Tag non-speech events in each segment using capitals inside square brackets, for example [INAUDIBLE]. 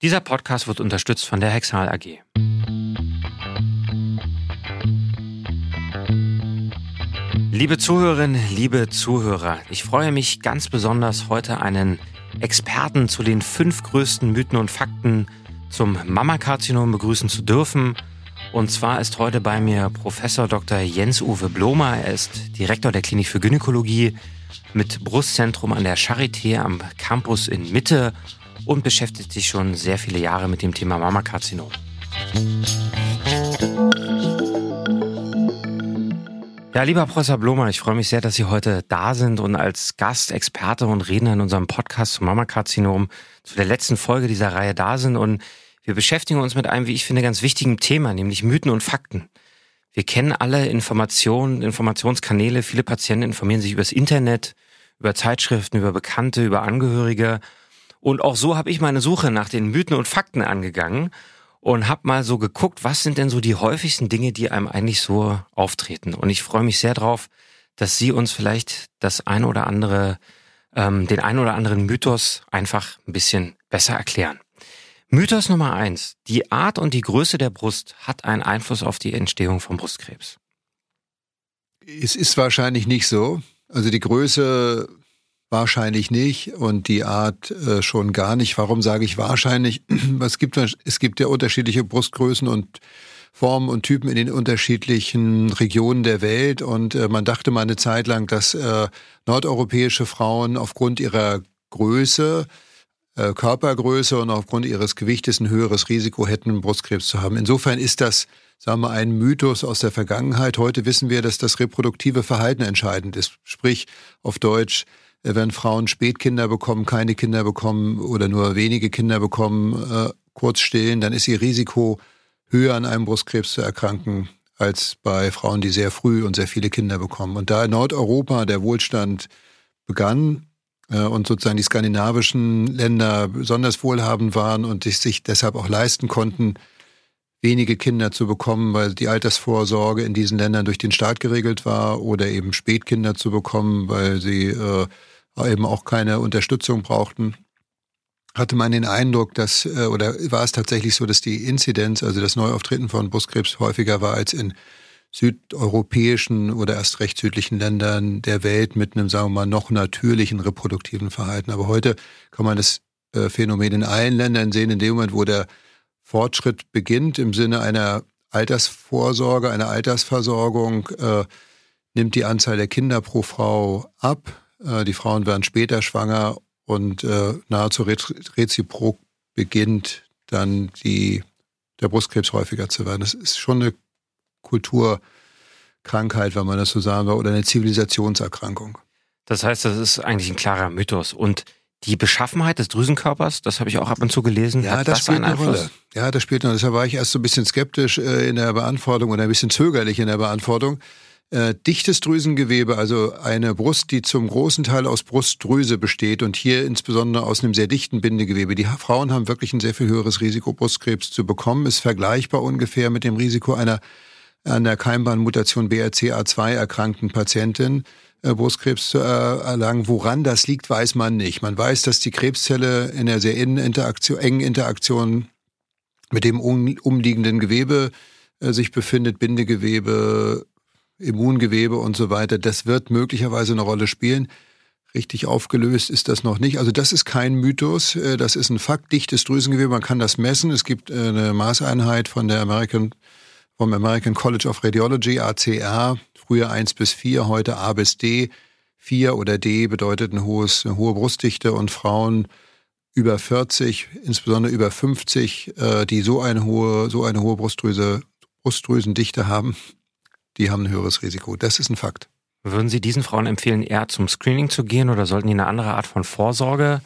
Dieser Podcast wird unterstützt von der Hexal AG. Liebe Zuhörerinnen, liebe Zuhörer, ich freue mich ganz besonders, heute einen Experten zu den fünf größten Mythen und Fakten zum Mammakarzinom begrüßen zu dürfen. Und zwar ist heute bei mir Professor Dr. Jens-Uwe Blomer. Er ist Direktor der Klinik für Gynäkologie mit Brustzentrum an der Charité am Campus in Mitte und beschäftigt sich schon sehr viele Jahre mit dem Thema Mammakarzinom. Ja, lieber Professor Blomer, ich freue mich sehr, dass Sie heute da sind und als Gast, Experte und Redner in unserem Podcast zum Mammakarzinom zu der letzten Folge dieser Reihe da sind. Und wir beschäftigen uns mit einem, wie ich finde, ganz wichtigen Thema, nämlich Mythen und Fakten. Wir kennen alle Informationen, Informationskanäle. Viele Patienten informieren sich übers Internet, über Zeitschriften, über Bekannte, über Angehörige. Und auch so habe ich meine Suche nach den Mythen und Fakten angegangen und habe mal so geguckt, was sind denn so die häufigsten Dinge, die einem eigentlich so auftreten. Und ich freue mich sehr drauf, dass Sie uns vielleicht das eine oder andere, ähm, den ein oder anderen Mythos einfach ein bisschen besser erklären. Mythos Nummer eins. Die Art und die Größe der Brust hat einen Einfluss auf die Entstehung von Brustkrebs. Es ist wahrscheinlich nicht so. Also die Größe Wahrscheinlich nicht und die Art äh, schon gar nicht. Warum sage ich wahrscheinlich? [CLEARS THROAT] Es gibt, es gibt ja unterschiedliche Brustgrößen und Formen und Typen in den unterschiedlichen Regionen der Welt und äh, man dachte mal eine Zeit lang, dass äh, nordeuropäische Frauen aufgrund ihrer Größe, äh, Körpergröße und aufgrund ihres Gewichtes ein höheres Risiko hätten, Brustkrebs zu haben. Insofern ist das, sagen wir, ein Mythos aus der Vergangenheit. Heute wissen wir, dass das reproduktive Verhalten entscheidend ist. Sprich auf Deutsch, wenn Frauen Spätkinder bekommen, keine Kinder bekommen oder nur wenige Kinder bekommen, äh, kurz stillen, dann ist ihr Risiko höher an einem Brustkrebs zu erkranken als bei Frauen, die sehr früh und sehr viele Kinder bekommen. Und da in Nordeuropa der Wohlstand begann äh, und sozusagen die skandinavischen Länder besonders wohlhabend waren und sich deshalb auch leisten konnten, wenige Kinder zu bekommen, weil die Altersvorsorge in diesen Ländern durch den Staat geregelt war oder eben Spätkinder zu bekommen, weil sie äh, eben auch keine Unterstützung brauchten, hatte man den Eindruck, dass, äh, oder war es tatsächlich so, dass die Inzidenz, also das Neuauftreten von Brustkrebs häufiger war als in südeuropäischen oder erst recht südlichen Ländern der Welt mit einem, sagen wir mal, noch natürlichen reproduktiven Verhalten. Aber heute kann man das äh, Phänomen in allen Ländern sehen, in dem Moment, wo der Fortschritt beginnt im Sinne einer Altersvorsorge, einer Altersversorgung, äh, nimmt die Anzahl der Kinder pro Frau ab. Äh, die Frauen werden später schwanger und äh, nahezu reziprok beginnt dann die, der Brustkrebs häufiger zu werden. Das ist schon eine Kulturkrankheit, wenn man das so sagen will, oder eine Zivilisationserkrankung. Das heißt, das ist eigentlich ein klarer Mythos. Und die Beschaffenheit des Drüsenkörpers, das habe ich auch ab und zu gelesen. Ja, das, das spielt eine Rolle. Ja, das spielt eine Rolle. Deshalb war ich erst so ein bisschen skeptisch äh, in der Beantwortung oder ein bisschen zögerlich in der Beantwortung. Äh, dichtes Drüsengewebe, also eine Brust, die zum großen Teil aus Brustdrüse besteht und hier insbesondere aus einem sehr dichten Bindegewebe. Die Frauen haben wirklich ein sehr viel höheres Risiko, Brustkrebs zu bekommen, ist vergleichbar ungefähr mit dem Risiko einer an der Keimbahnmutation BRCA2 erkrankten Patientin. Äh, Brustkrebs zu erlangen. Woran das liegt, weiß man nicht. Man weiß, dass die Krebszelle in einer sehr Interaktion, engen Interaktion mit dem umliegenden Gewebe äh, sich befindet, Bindegewebe, Immungewebe und so weiter. Das wird möglicherweise eine Rolle spielen. Richtig aufgelöst ist das noch nicht. Also das ist kein Mythos, äh, das ist ein Fakt. Dichtes Drüsengewebe, man kann das messen. Es gibt eine Maßeinheit von der American vom American College of Radiology, ACR, früher 1 bis 4, heute A bis D. 4 oder D bedeutet ein hohes, eine hohe Brustdichte und Frauen über 40, insbesondere über 50, äh, die so eine hohe, so eine hohe Brustdrüse, Brustdrüsendichte haben, die haben ein höheres Risiko. Das ist ein Fakt. Würden Sie diesen Frauen empfehlen, eher zum Screening zu gehen oder sollten die eine andere Art von Vorsorge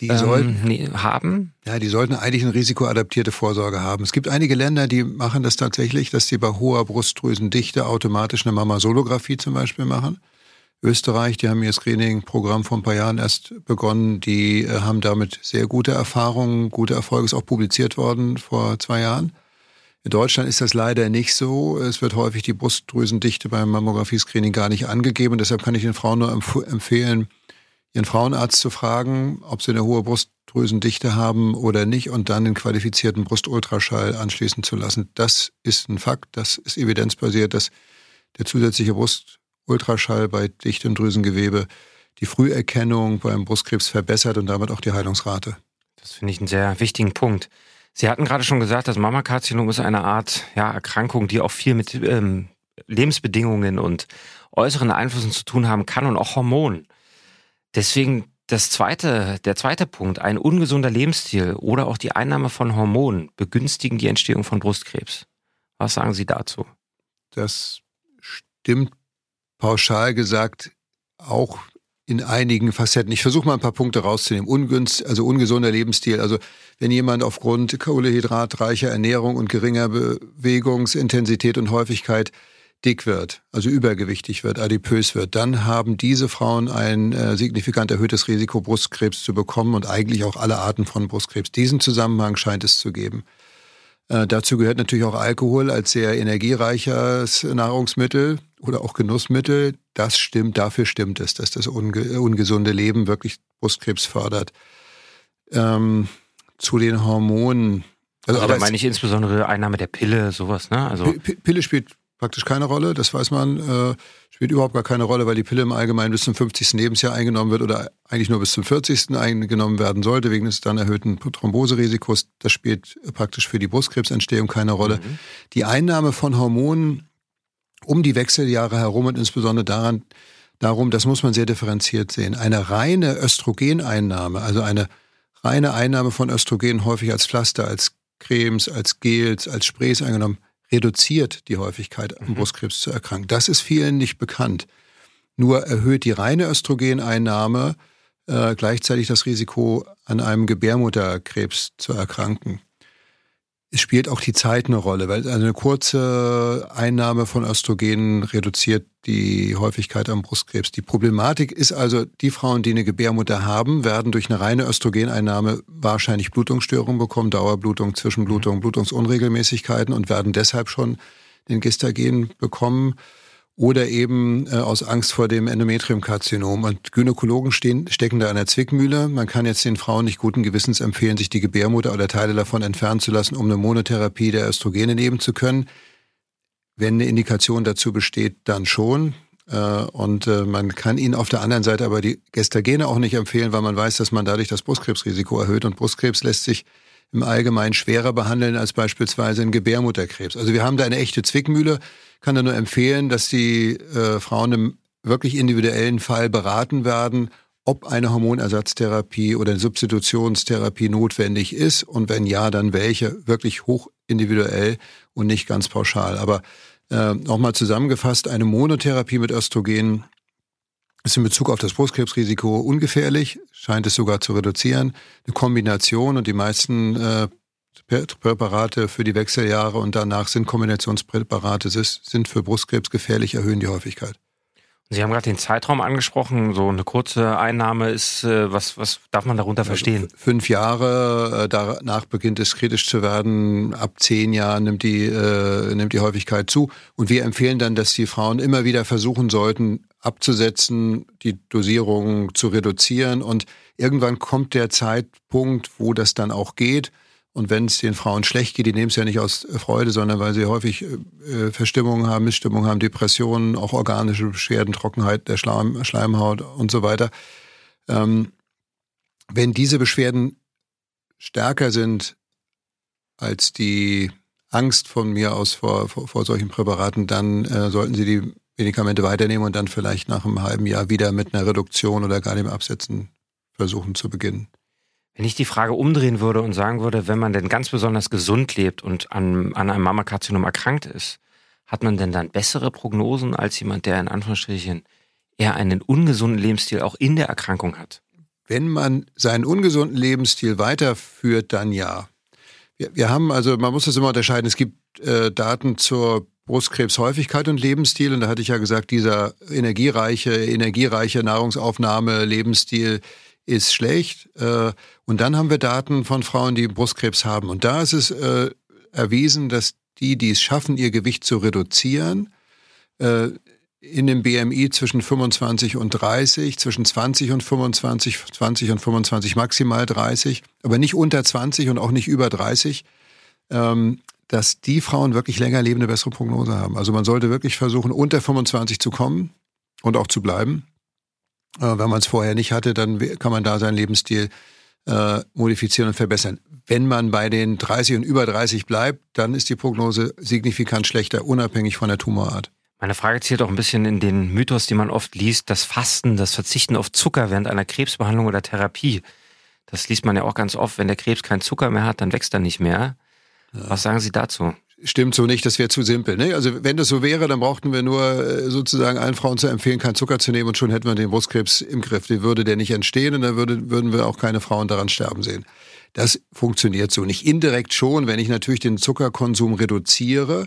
die ähm, sollten haben? Ja, die sollten eigentlich eine risikoadaptierte Vorsorge haben. Es gibt einige Länder, die machen das tatsächlich, dass sie bei hoher Brustdrüsendichte automatisch eine Mammasolographie zum Beispiel machen. Österreich, die haben ihr Screening-Programm vor ein paar Jahren erst begonnen. Die äh, haben damit sehr gute Erfahrungen, gute Erfolge, ist auch publiziert worden vor zwei Jahren. In Deutschland ist das leider nicht so. Es wird häufig die Brustdrüsendichte beim Mammographie-Screening gar nicht angegeben. Deshalb kann ich den Frauen nur empfehlen, ihren Frauenarzt zu fragen, ob sie eine hohe Brust, Brustdrüsendichte haben oder nicht und dann den qualifizierten Brustultraschall anschließen zu lassen. Das ist ein Fakt, das ist evidenzbasiert, dass der zusätzliche Brustultraschall bei dichtem Drüsengewebe die Früherkennung beim Brustkrebs verbessert und damit auch die Heilungsrate. Das finde ich einen sehr wichtigen Punkt. Sie hatten gerade schon gesagt, das Mammakarzinom ist eine Art ja, Erkrankung, die auch viel mit ähm, Lebensbedingungen und äußeren Einflüssen zu tun haben kann und auch Hormonen. Deswegen das zweite, der zweite Punkt, ein ungesunder Lebensstil oder auch die Einnahme von Hormonen begünstigen die Entstehung von Brustkrebs. Was sagen Sie dazu? Das stimmt pauschal gesagt auch in einigen Facetten. Ich versuche mal ein paar Punkte rauszunehmen. Ungünst, also ungesunder Lebensstil. Also wenn jemand aufgrund kohlehydratreicher Ernährung und geringer Bewegungsintensität und Häufigkeit dick wird, also übergewichtig wird, adipös wird, dann haben diese Frauen ein äh, signifikant erhöhtes Risiko, Brustkrebs zu bekommen und eigentlich auch alle Arten von Brustkrebs. Diesen Zusammenhang scheint es zu geben. Äh, dazu gehört natürlich auch Alkohol als sehr energiereiches Nahrungsmittel oder auch Genussmittel. Das stimmt, dafür stimmt es, dass das unge ungesunde Leben wirklich Brustkrebs fördert. Ähm, zu den Hormonen. Also, also da meine ich insbesondere Einnahme der Pille, sowas, ne? Also Pille spielt praktisch keine Rolle, das weiß man, äh, spielt überhaupt gar keine Rolle, weil die Pille im Allgemeinen bis zum 50. Lebensjahr eingenommen wird oder eigentlich nur bis zum 40. eingenommen werden sollte, wegen des dann erhöhten Thromboserisikos. Das spielt praktisch für die Brustkrebsentstehung keine Rolle. Mhm. Die Einnahme von Hormonen um die Wechseljahre herum und insbesondere daran, darum, das muss man sehr differenziert sehen. Eine reine Östrogeneinnahme, also eine reine Einnahme von Östrogen häufig als Pflaster, als Cremes, als Gels, als Sprays eingenommen, reduziert die Häufigkeit am mhm. Brustkrebs zu erkranken. Das ist vielen nicht bekannt. Nur erhöht die reine Östrogeneinnahme äh, gleichzeitig das Risiko, an einem Gebärmutterkrebs zu erkranken. Es spielt auch die Zeit eine Rolle, weil eine kurze Einnahme von Östrogenen reduziert die Häufigkeit am Brustkrebs. Die Problematik ist also, die Frauen, die eine Gebärmutter haben, werden durch eine reine Östrogeneinnahme wahrscheinlich Blutungsstörungen bekommen, Dauerblutung, Zwischenblutung, Blutungsunregelmäßigkeiten und werden deshalb schon den Gistagen bekommen oder eben äh, aus Angst vor dem Endometriumkarzinom. Und Gynäkologen stehen, stecken da in der Zwickmühle. Man kann jetzt den Frauen nicht guten Gewissens empfehlen, sich die Gebärmutter oder Teile davon entfernen zu lassen, um eine Monotherapie der Östrogene nehmen zu können. Wenn eine Indikation dazu besteht, dann schon. Äh, und äh, man kann ihnen auf der anderen Seite aber die Gestagene auch nicht empfehlen, weil man weiß, dass man dadurch das Brustkrebsrisiko erhöht. Und Brustkrebs lässt sich im Allgemeinen schwerer behandeln als beispielsweise ein Gebärmutterkrebs. Also wir haben da eine echte Zwickmühle. Kann da nur empfehlen, dass die äh, Frauen im wirklich individuellen Fall beraten werden, ob eine Hormonersatztherapie oder eine Substitutionstherapie notwendig ist und wenn ja, dann welche, wirklich hoch individuell und nicht ganz pauschal. Aber äh, nochmal zusammengefasst, eine Monotherapie mit Östrogen ist in Bezug auf das Brustkrebsrisiko ungefährlich, scheint es sogar zu reduzieren. Eine Kombination und die meisten äh, Präparate für die Wechseljahre und danach sind Kombinationspräparate, sind für Brustkrebs gefährlich, erhöhen die Häufigkeit. Sie haben gerade den Zeitraum angesprochen. So eine kurze Einnahme ist, äh, was, was darf man darunter verstehen? Also fünf Jahre, äh, danach beginnt es kritisch zu werden. Ab zehn Jahren nimmt die, äh, nimmt die Häufigkeit zu. Und wir empfehlen dann, dass die Frauen immer wieder versuchen sollten, abzusetzen, die Dosierung zu reduzieren. Und irgendwann kommt der Zeitpunkt, wo das dann auch geht. Und wenn es den Frauen schlecht geht, die nehmen es ja nicht aus Freude, sondern weil sie häufig äh, Verstimmungen haben, Missstimmungen haben, Depressionen, auch organische Beschwerden, Trockenheit der Schleim, Schleimhaut und so weiter. Ähm, wenn diese Beschwerden stärker sind als die Angst von mir aus vor, vor, vor solchen Präparaten, dann äh, sollten Sie die Medikamente weiternehmen und dann vielleicht nach einem halben Jahr wieder mit einer Reduktion oder gar dem Absetzen versuchen zu beginnen. Wenn ich die Frage umdrehen würde und sagen würde, wenn man denn ganz besonders gesund lebt und an, an einem Mammakarzinom erkrankt ist, hat man denn dann bessere Prognosen als jemand, der in Anführungsstrichen eher einen ungesunden Lebensstil auch in der Erkrankung hat? Wenn man seinen ungesunden Lebensstil weiterführt, dann ja. Wir, wir haben also, man muss das immer unterscheiden, es gibt äh, Daten zur Brustkrebshäufigkeit und Lebensstil. Und da hatte ich ja gesagt, dieser energiereiche, energiereiche Nahrungsaufnahme, Lebensstil ist schlecht. Äh, und dann haben wir Daten von Frauen, die Brustkrebs haben. Und da ist es äh, erwiesen, dass die, die es schaffen, ihr Gewicht zu reduzieren, äh, in dem BMI zwischen 25 und 30, zwischen 20 und 25, 20 und 25 maximal 30, aber nicht unter 20 und auch nicht über 30, ähm, dass die Frauen wirklich länger leben, eine bessere Prognose haben. Also man sollte wirklich versuchen, unter 25 zu kommen und auch zu bleiben. Äh, wenn man es vorher nicht hatte, dann kann man da seinen Lebensstil äh, modifizieren und verbessern. Wenn man bei den 30 und über 30 bleibt, dann ist die Prognose signifikant schlechter, unabhängig von der Tumorart. Meine Frage zielt auch ein bisschen in den Mythos, den man oft liest, das Fasten, das Verzichten auf Zucker während einer Krebsbehandlung oder Therapie. Das liest man ja auch ganz oft, wenn der Krebs keinen Zucker mehr hat, dann wächst er nicht mehr. Was sagen Sie dazu? Stimmt so nicht, das wäre zu simpel. Ne? Also wenn das so wäre, dann brauchten wir nur äh, sozusagen allen Frauen zu empfehlen, keinen Zucker zu nehmen und schon hätten wir den Brustkrebs im Griff. Den würde der nicht entstehen und dann würde, würden wir auch keine Frauen daran sterben sehen. Das funktioniert so nicht. Indirekt schon, wenn ich natürlich den Zuckerkonsum reduziere,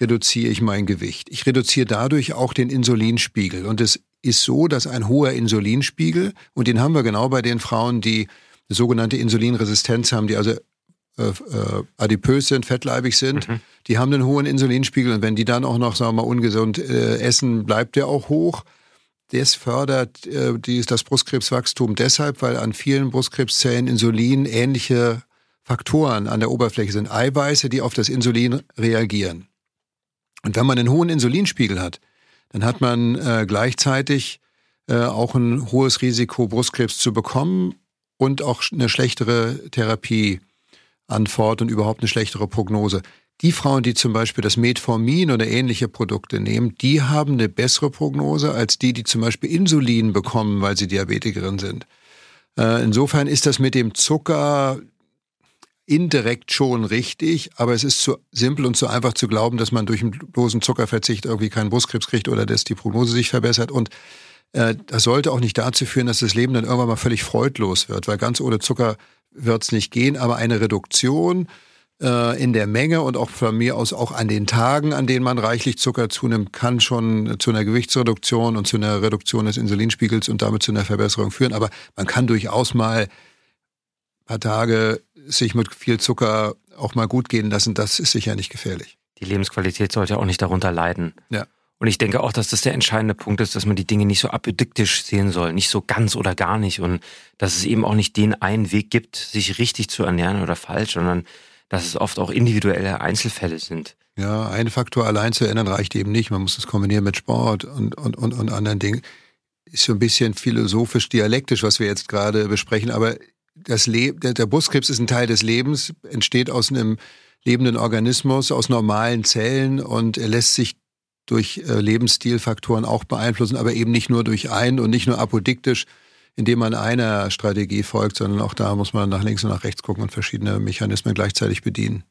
reduziere ich mein Gewicht. Ich reduziere dadurch auch den Insulinspiegel. Und es ist so, dass ein hoher Insulinspiegel, und den haben wir genau bei den Frauen, die eine sogenannte Insulinresistenz haben, die also äh, äh, adipös sind, fettleibig sind, mhm. die haben einen hohen Insulinspiegel und wenn die dann auch noch, sagen wir mal, ungesund äh, essen, bleibt der auch hoch. Das fördert äh, dies, das Brustkrebswachstum deshalb, weil an vielen Brustkrebszellen Insulin ähnliche Faktoren an der Oberfläche sind, Eiweiße, die auf das Insulin reagieren. Und wenn man einen hohen Insulinspiegel hat, dann hat man äh, gleichzeitig äh, auch ein hohes Risiko, Brustkrebs zu bekommen und auch eine schlechtere Therapieantwort und überhaupt eine schlechtere Prognose. Die Frauen, die zum Beispiel das Metformin oder ähnliche Produkte nehmen, die haben eine bessere Prognose als die, die zum Beispiel Insulin bekommen, weil sie Diabetikerin sind. Äh, insofern ist das mit dem Zucker indirekt schon richtig, aber es ist zu simpel und zu einfach zu glauben, dass man durch einen bloßen Zuckerverzicht irgendwie keinen Brustkrebs kriegt oder dass die Prognose sich verbessert. Und äh, das sollte auch nicht dazu führen, dass das Leben dann irgendwann mal völlig freudlos wird, weil ganz ohne Zucker wird es nicht gehen, aber eine Reduktion äh, in der Menge und auch von mir aus auch an den Tagen, an denen man reichlich Zucker zunimmt, kann schon zu einer Gewichtsreduktion und zu einer Reduktion des Insulinspiegels und damit zu einer Verbesserung führen. Aber man kann durchaus mal paar Tage sich mit viel Zucker auch mal gut gehen lassen, das ist sicher nicht gefährlich. Die Lebensqualität sollte auch nicht darunter leiden. Ja. Und ich denke auch, dass das der entscheidende Punkt ist, dass man die Dinge nicht so apodiktisch sehen soll, nicht so ganz oder gar nicht und dass es eben auch nicht den einen Weg gibt, sich richtig zu ernähren oder falsch, sondern dass es oft auch individuelle Einzelfälle sind. Ja, ein Faktor allein zu ändern reicht eben nicht. Man muss es kombinieren mit Sport und, und, und, und anderen Dingen. Ist so ein bisschen philosophisch dialektisch, was wir jetzt gerade besprechen, aber das der, der Brustkrebs ist ein Teil des Lebens, entsteht aus einem lebenden Organismus, aus normalen Zellen und er lässt sich durch äh, Lebensstilfaktoren auch beeinflussen, aber eben nicht nur durch einen und nicht nur apodiktisch, indem man einer Strategie folgt, sondern auch da muss man nach links und nach rechts gucken und verschiedene Mechanismen gleichzeitig bedienen.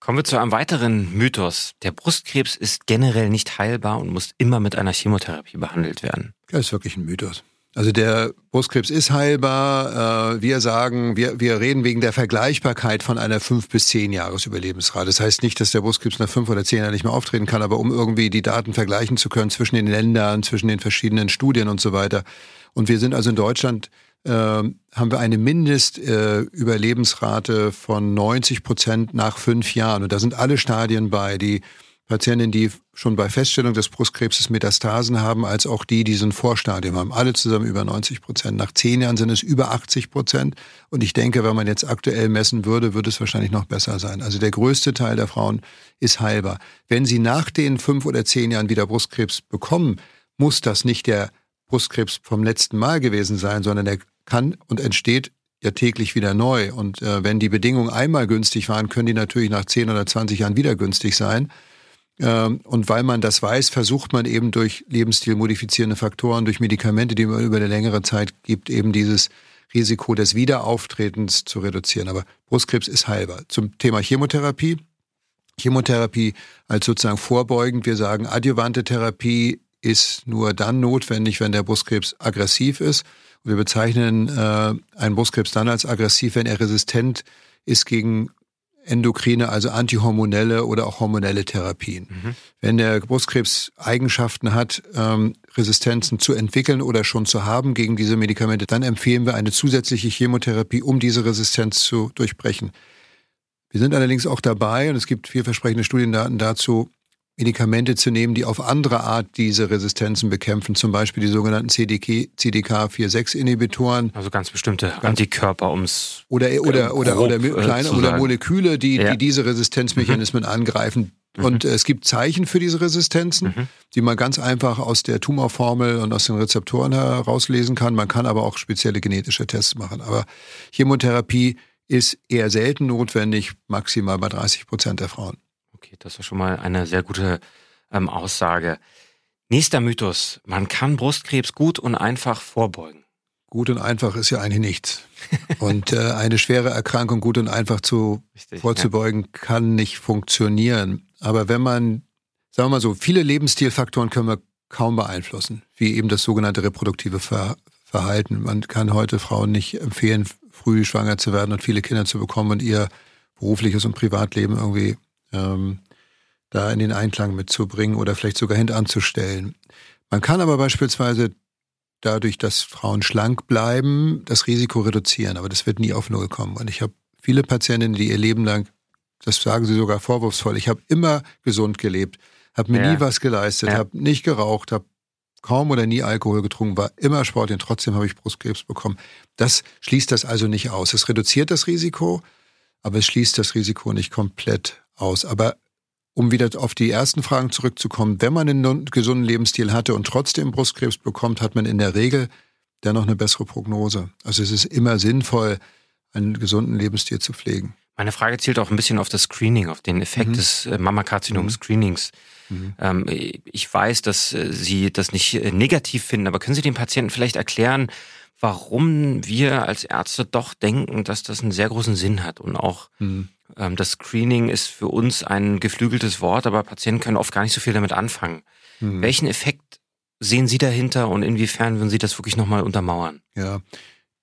Kommen wir zu einem weiteren Mythos. Der Brustkrebs ist generell nicht heilbar und muss immer mit einer Chemotherapie behandelt werden. Das ist wirklich ein Mythos. Also der Brustkrebs ist heilbar. Äh, wir sagen, wir, wir reden wegen der Vergleichbarkeit von einer fünf bis zehn Jahres Überlebensrate. Das heißt nicht, dass der Brustkrebs nach fünf oder zehn Jahren nicht mehr auftreten kann, aber um irgendwie die Daten vergleichen zu können zwischen den Ländern, zwischen den verschiedenen Studien und so weiter. Und wir sind also in Deutschland äh, haben wir eine Mindestüberlebensrate äh, von 90 Prozent nach fünf Jahren. Und da sind alle Stadien bei, die Patientinnen, die schon bei Feststellung des Brustkrebses Metastasen haben, als auch die, die so ein Vorstadium haben. Alle zusammen über 90 Prozent. Nach zehn Jahren sind es über 80 Prozent. Und ich denke, wenn man jetzt aktuell messen würde, würde es wahrscheinlich noch besser sein. Also der größte Teil der Frauen ist heilbar. Wenn sie nach den fünf oder zehn Jahren wieder Brustkrebs bekommen, muss das nicht der Brustkrebs vom letzten Mal gewesen sein, sondern der kann und entsteht ja täglich wieder neu. Und äh, wenn die Bedingungen einmal günstig waren, können die natürlich nach 10 oder 20 Jahren wieder günstig sein. Ähm, und weil man das weiß, versucht man eben durch lebensstilmodifizierende Faktoren, durch Medikamente, die man über eine längere Zeit gibt, eben dieses Risiko des Wiederauftretens zu reduzieren. Aber Brustkrebs ist heilbar. Zum Thema Chemotherapie. Chemotherapie als sozusagen vorbeugend. Wir sagen, adjuvante Therapie ist nur dann notwendig, wenn der Brustkrebs aggressiv ist. Und wir bezeichnen äh, einen Brustkrebs dann als aggressiv, wenn er resistent ist gegen endokrine, also antihormonelle oder auch hormonelle Therapien. Mhm. Wenn der Brustkrebs Eigenschaften hat, ähm, Resistenzen zu entwickeln oder schon zu haben gegen diese Medikamente, dann empfehlen wir eine zusätzliche Chemotherapie, um diese Resistenz zu durchbrechen. Wir sind allerdings auch dabei, und es gibt vielversprechende Studiendaten dazu, Medikamente zu nehmen, die auf andere Art diese Resistenzen bekämpfen, zum Beispiel die sogenannten CDK, CDK4-6-Inhibitoren. Also ganz bestimmte ganz Antikörper, ums oder oder oder grob, oder, kleine, oder Moleküle, die, ja. die diese Resistenzmechanismen mhm. angreifen. Mhm. Und äh, es gibt Zeichen für diese Resistenzen, mhm. die man ganz einfach aus der Tumorformel und aus den Rezeptoren herauslesen kann. Man kann aber auch spezielle genetische Tests machen. Aber Chemotherapie ist eher selten notwendig, maximal bei 30 Prozent der Frauen. Okay, das ist schon mal eine sehr gute ähm, Aussage. Nächster Mythos. Man kann Brustkrebs gut und einfach vorbeugen. Gut und einfach ist ja eigentlich nichts. Und äh, eine schwere Erkrankung gut und einfach zu, Richtig, vorzubeugen ja. kann nicht funktionieren. Aber wenn man, sagen wir mal so, viele Lebensstilfaktoren können wir kaum beeinflussen, wie eben das sogenannte reproduktive Ver Verhalten. Man kann heute Frauen nicht empfehlen, früh schwanger zu werden und viele Kinder zu bekommen und ihr berufliches und Privatleben irgendwie ähm, da in den Einklang mitzubringen oder vielleicht sogar hintanzustellen. Man kann aber beispielsweise dadurch, dass Frauen schlank bleiben, das Risiko reduzieren, aber das wird nie auf Null kommen. Und ich habe viele Patientinnen, die ihr Leben lang, das sagen sie sogar vorwurfsvoll, ich habe immer gesund gelebt, habe mir ja. nie was geleistet, ja. habe nicht geraucht, habe kaum oder nie Alkohol getrunken, war immer Sport und trotzdem habe ich Brustkrebs bekommen. Das schließt das also nicht aus. Es reduziert das Risiko, aber es schließt das Risiko nicht komplett aus. Aber um wieder auf die ersten Fragen zurückzukommen, wenn man einen gesunden Lebensstil hatte und trotzdem Brustkrebs bekommt, hat man in der Regel dennoch eine bessere Prognose. Also es ist immer sinnvoll, einen gesunden Lebensstil zu pflegen. Meine Frage zielt auch ein bisschen auf das Screening, auf den Effekt mhm. des äh, Mammakarzinom-Screenings. Mhm. Ähm, ich weiß, dass äh, Sie das nicht äh, negativ finden, aber können Sie den Patienten vielleicht erklären, warum wir als Ärzte doch denken, dass das einen sehr großen Sinn hat und auch mhm. ähm, das Screening ist für uns ein geflügeltes Wort, aber Patienten können oft gar nicht so viel damit anfangen. Mhm. Welchen Effekt sehen Sie dahinter und inwiefern würden Sie das wirklich nochmal untermauern? Ja,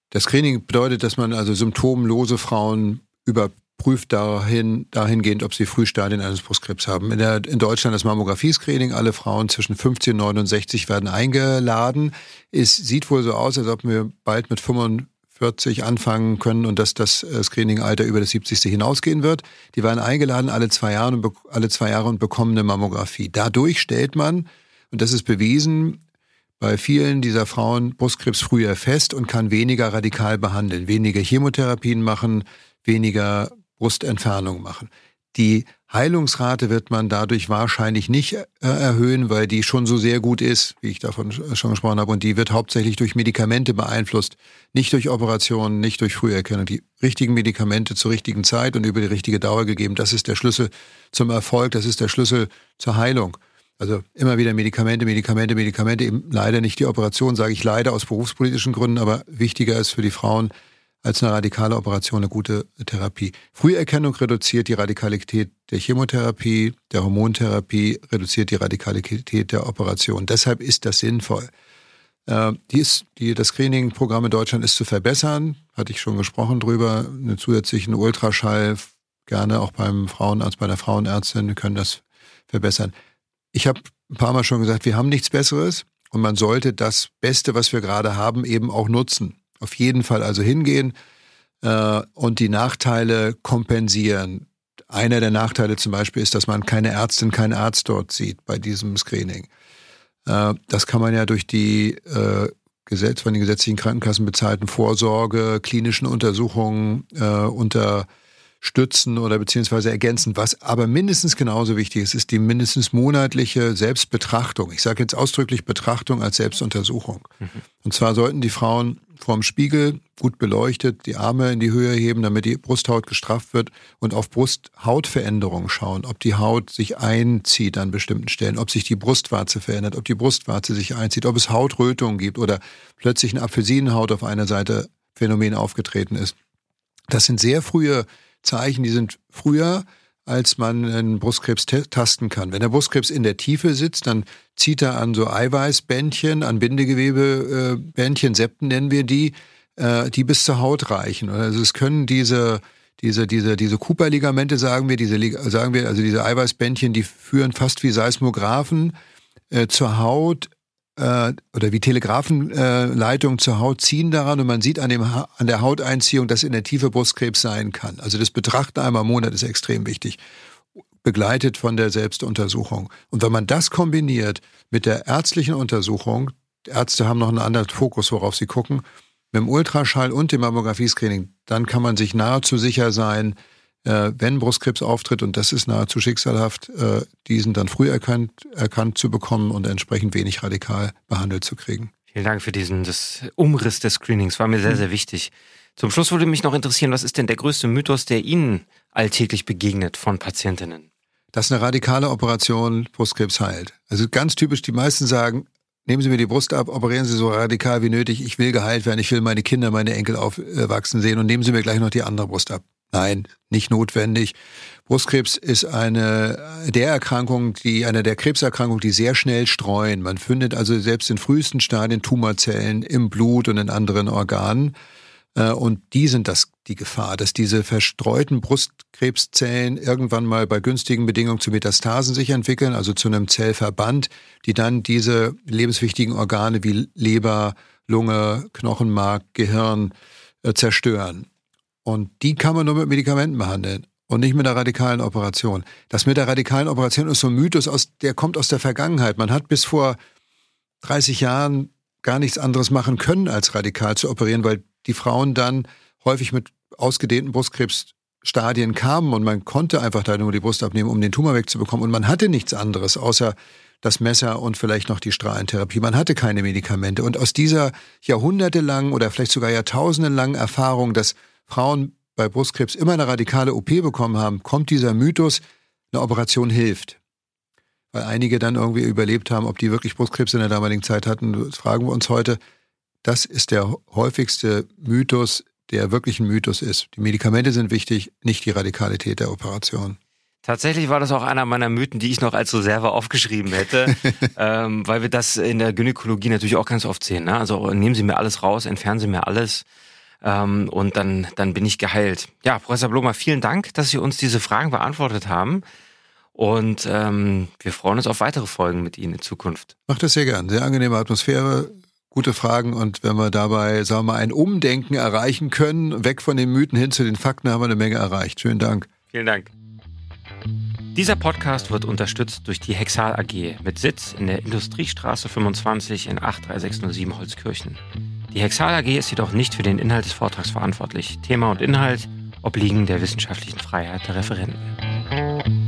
das Screening bedeutet, dass man also symptomlose Frauen über prüft dahin, dahingehend, ob sie Frühstadien eines Brustkrebs haben. In, der, in Deutschland das Mammographie-Screening, alle Frauen zwischen 15 und 69 werden eingeladen. Es sieht wohl so aus, als ob wir bald mit 45 anfangen können und dass das äh, Screening-Alter über das 70. hinausgehen wird. Die werden eingeladen alle zwei Jahre und, alle zwei Jahre und bekommen eine Mammographie. Dadurch stellt man, und das ist bewiesen, bei vielen dieser Frauen Brustkrebs früher fest und kann weniger radikal behandeln, weniger Chemotherapien machen, weniger Brustentfernung machen. Die Heilungsrate wird man dadurch wahrscheinlich nicht äh, erhöhen, weil die schon so sehr gut ist, wie ich davon schon gesprochen habe. Und die wird hauptsächlich durch Medikamente beeinflusst, nicht durch Operationen, nicht durch Früherkennung. Die richtigen Medikamente zur richtigen Zeit und über die richtige Dauer gegeben, das ist der Schlüssel zum Erfolg, das ist der Schlüssel zur Heilung. Also immer wieder Medikamente, Medikamente, Medikamente, eben leider nicht die Operation, sage ich leider aus berufspolitischen Gründen, aber wichtiger ist für die Frauen, als eine radikale Operation eine gute Therapie. Früherkennung reduziert die Radikalität der Chemotherapie, der Hormontherapie, reduziert die Radikalität der Operation. Deshalb ist das sinnvoll. Äh, die ist, die, das Screening-Programm in Deutschland ist zu verbessern, hatte ich schon gesprochen drüber. Einen zusätzlichen Ultraschall, gerne auch beim Frauenarzt, bei der Frauenärztin, können das verbessern. Ich habe ein paar Mal schon gesagt, wir haben nichts Besseres und man sollte das Beste, was wir gerade haben, eben auch nutzen auf jeden Fall also hingehen äh, und die Nachteile kompensieren. Einer der Nachteile zum Beispiel ist, dass man keine Ärztin, keinen Arzt dort sieht bei diesem Screening. Äh, das kann man ja durch die äh, Gesetz, von den gesetzlichen Krankenkassen bezahlten Vorsorge, klinischen Untersuchungen äh, unter stützen oder beziehungsweise ergänzen. Was aber mindestens genauso wichtig ist, ist die mindestens monatliche Selbstbetrachtung. Ich sage jetzt ausdrücklich Betrachtung als Selbstuntersuchung. Mhm. Und zwar sollten die Frauen vorm Spiegel gut beleuchtet die Arme in die Höhe heben, damit die Brusthaut gestrafft wird und auf Brusthautveränderungen schauen, ob die Haut sich einzieht an bestimmten Stellen, ob sich die Brustwarze verändert, ob die Brustwarze sich einzieht, ob es Hautrötungen gibt oder plötzlich eine Apfelsinenhaut auf einer Seite Phänomen aufgetreten ist. Das sind sehr frühe Zeichen, die sind früher, als man einen Brustkrebs tasten kann. Wenn der Brustkrebs in der Tiefe sitzt, dann zieht er an so Eiweißbändchen, an Bindegewebebändchen, Septen nennen wir die, äh, die bis zur Haut reichen. Also es können diese diese, diese, diese Cooper-Ligamente, sagen wir, diese, sagen wir, also diese Eiweißbändchen, die führen fast wie Seismographen äh, zur Haut äh, oder wie Telegrafenleitungen äh, zur Haut ziehen daran und man sieht an, dem an der Hauteinziehung, dass in der Tiefe Brustkrebs sein kann. Also das Betrachten einmal im Monat ist extrem wichtig. begleitet von der Selbstuntersuchung. Und wenn man das kombiniert mit der ärztlichen Untersuchung, Ärzte haben noch einen anderen Fokus, worauf sie gucken, mit dem Ultraschall und dem Mammographie-Screening, dann kann man sich nahezu sicher sein, äh, wenn Brustkrebs auftritt, und das ist nahezu schicksalhaft, äh, diesen dann früh erkannt, erkannt zu bekommen und entsprechend wenig radikal behandelt zu kriegen. Vielen Dank für diesen Umriss des Screenings, war mir sehr, sehr wichtig. Zum Schluss würde mich noch interessieren, was ist denn der größte Mythos, der Ihnen alltäglich begegnet von Patientinnen? Dass eine radikale Operation Brustkrebs heilt. Also ganz typisch, die meisten sagen, nehmen Sie mir die Brust ab, operieren Sie so radikal wie nötig, ich will geheilt werden, ich will meine Kinder, meine Enkel aufwachsen sehen und nehmen Sie mir gleich noch die andere Brust ab. Nein, nicht notwendig. Brustkrebs ist eine der Erkrankungen, die, eine der Krebserkrankungen, die sehr schnell streuen. Man findet also selbst in frühesten Stadien Tumorzellen im Blut und in anderen Organen. Äh, und die sind das die Gefahr, dass diese verstreuten Brustkrebszellen irgendwann mal bei günstigen Bedingungen zu Metastasen sich entwickeln, also zu einem Zellverband, die dann diese lebenswichtigen Organe wie Leber, Lunge, Knochenmark, Gehirn äh, zerstören. Und die kann man nur mit Medikamenten behandeln und nicht mit einer radikalen Operation. Das mit der radikalen Operation ist so ein Mythos, aus, der kommt aus der Vergangenheit. Man hat bis vor 30 Jahren gar nichts anderes machen können, als radikal zu operieren, weil die Frauen dann häufig mit ausgedehnten Brustkrebsstadien kamen und man konnte einfach da nur die Brust abnehmen, um den Tumor wegzubekommen. Und man hatte nichts anderes, außer das Messer und vielleicht noch die Strahlentherapie. Man hatte keine Medikamente. Und aus dieser jahrhundertelangen oder vielleicht sogar jahrtausendelangen Erfahrung, dass Frauen bei Brustkrebs immer eine radikale OP bekommen haben, kommt dieser Mythos, eine Operation hilft. Weil einige dann irgendwie überlebt haben, ob die wirklich Brustkrebs in der damaligen Zeit hatten, fragen wir uns heute. Das ist der häufigste Mythos, der wirklich ein Mythos ist. Die Medikamente sind wichtig, nicht die Radikalität der Operation. Tatsächlich war das auch einer meiner Mythen, die ich noch als Reserve aufgeschrieben hätte, [LAUGHS] ähm, weil wir das in der Gynäkologie natürlich auch ganz oft sehen. Ne? Also nehmen Sie mir alles raus, entfernen Sie mir alles ähm, und dann, dann bin ich geheilt. Ja, Professor Blomer, vielen Dank, dass Sie uns diese Fragen beantwortet haben. Und ähm, wir freuen uns auf weitere Folgen mit Ihnen in Zukunft. Macht das sehr gern. Sehr angenehme Atmosphäre, gute Fragen. Und wenn wir dabei, sagen wir mal, ein Umdenken erreichen können, weg von den Mythen hin zu den Fakten, haben wir eine Menge erreicht. Schönen Dank. Vielen Dank. Dieser Podcast wird unterstützt durch die Hexal AG mit Sitz in der Industriestraße 25 in 83607 Holzkirchen. Die Hexal AG ist jedoch nicht für den Inhalt des Vortrags verantwortlich. Thema und Inhalt obliegen der wissenschaftlichen Freiheit der Referenten.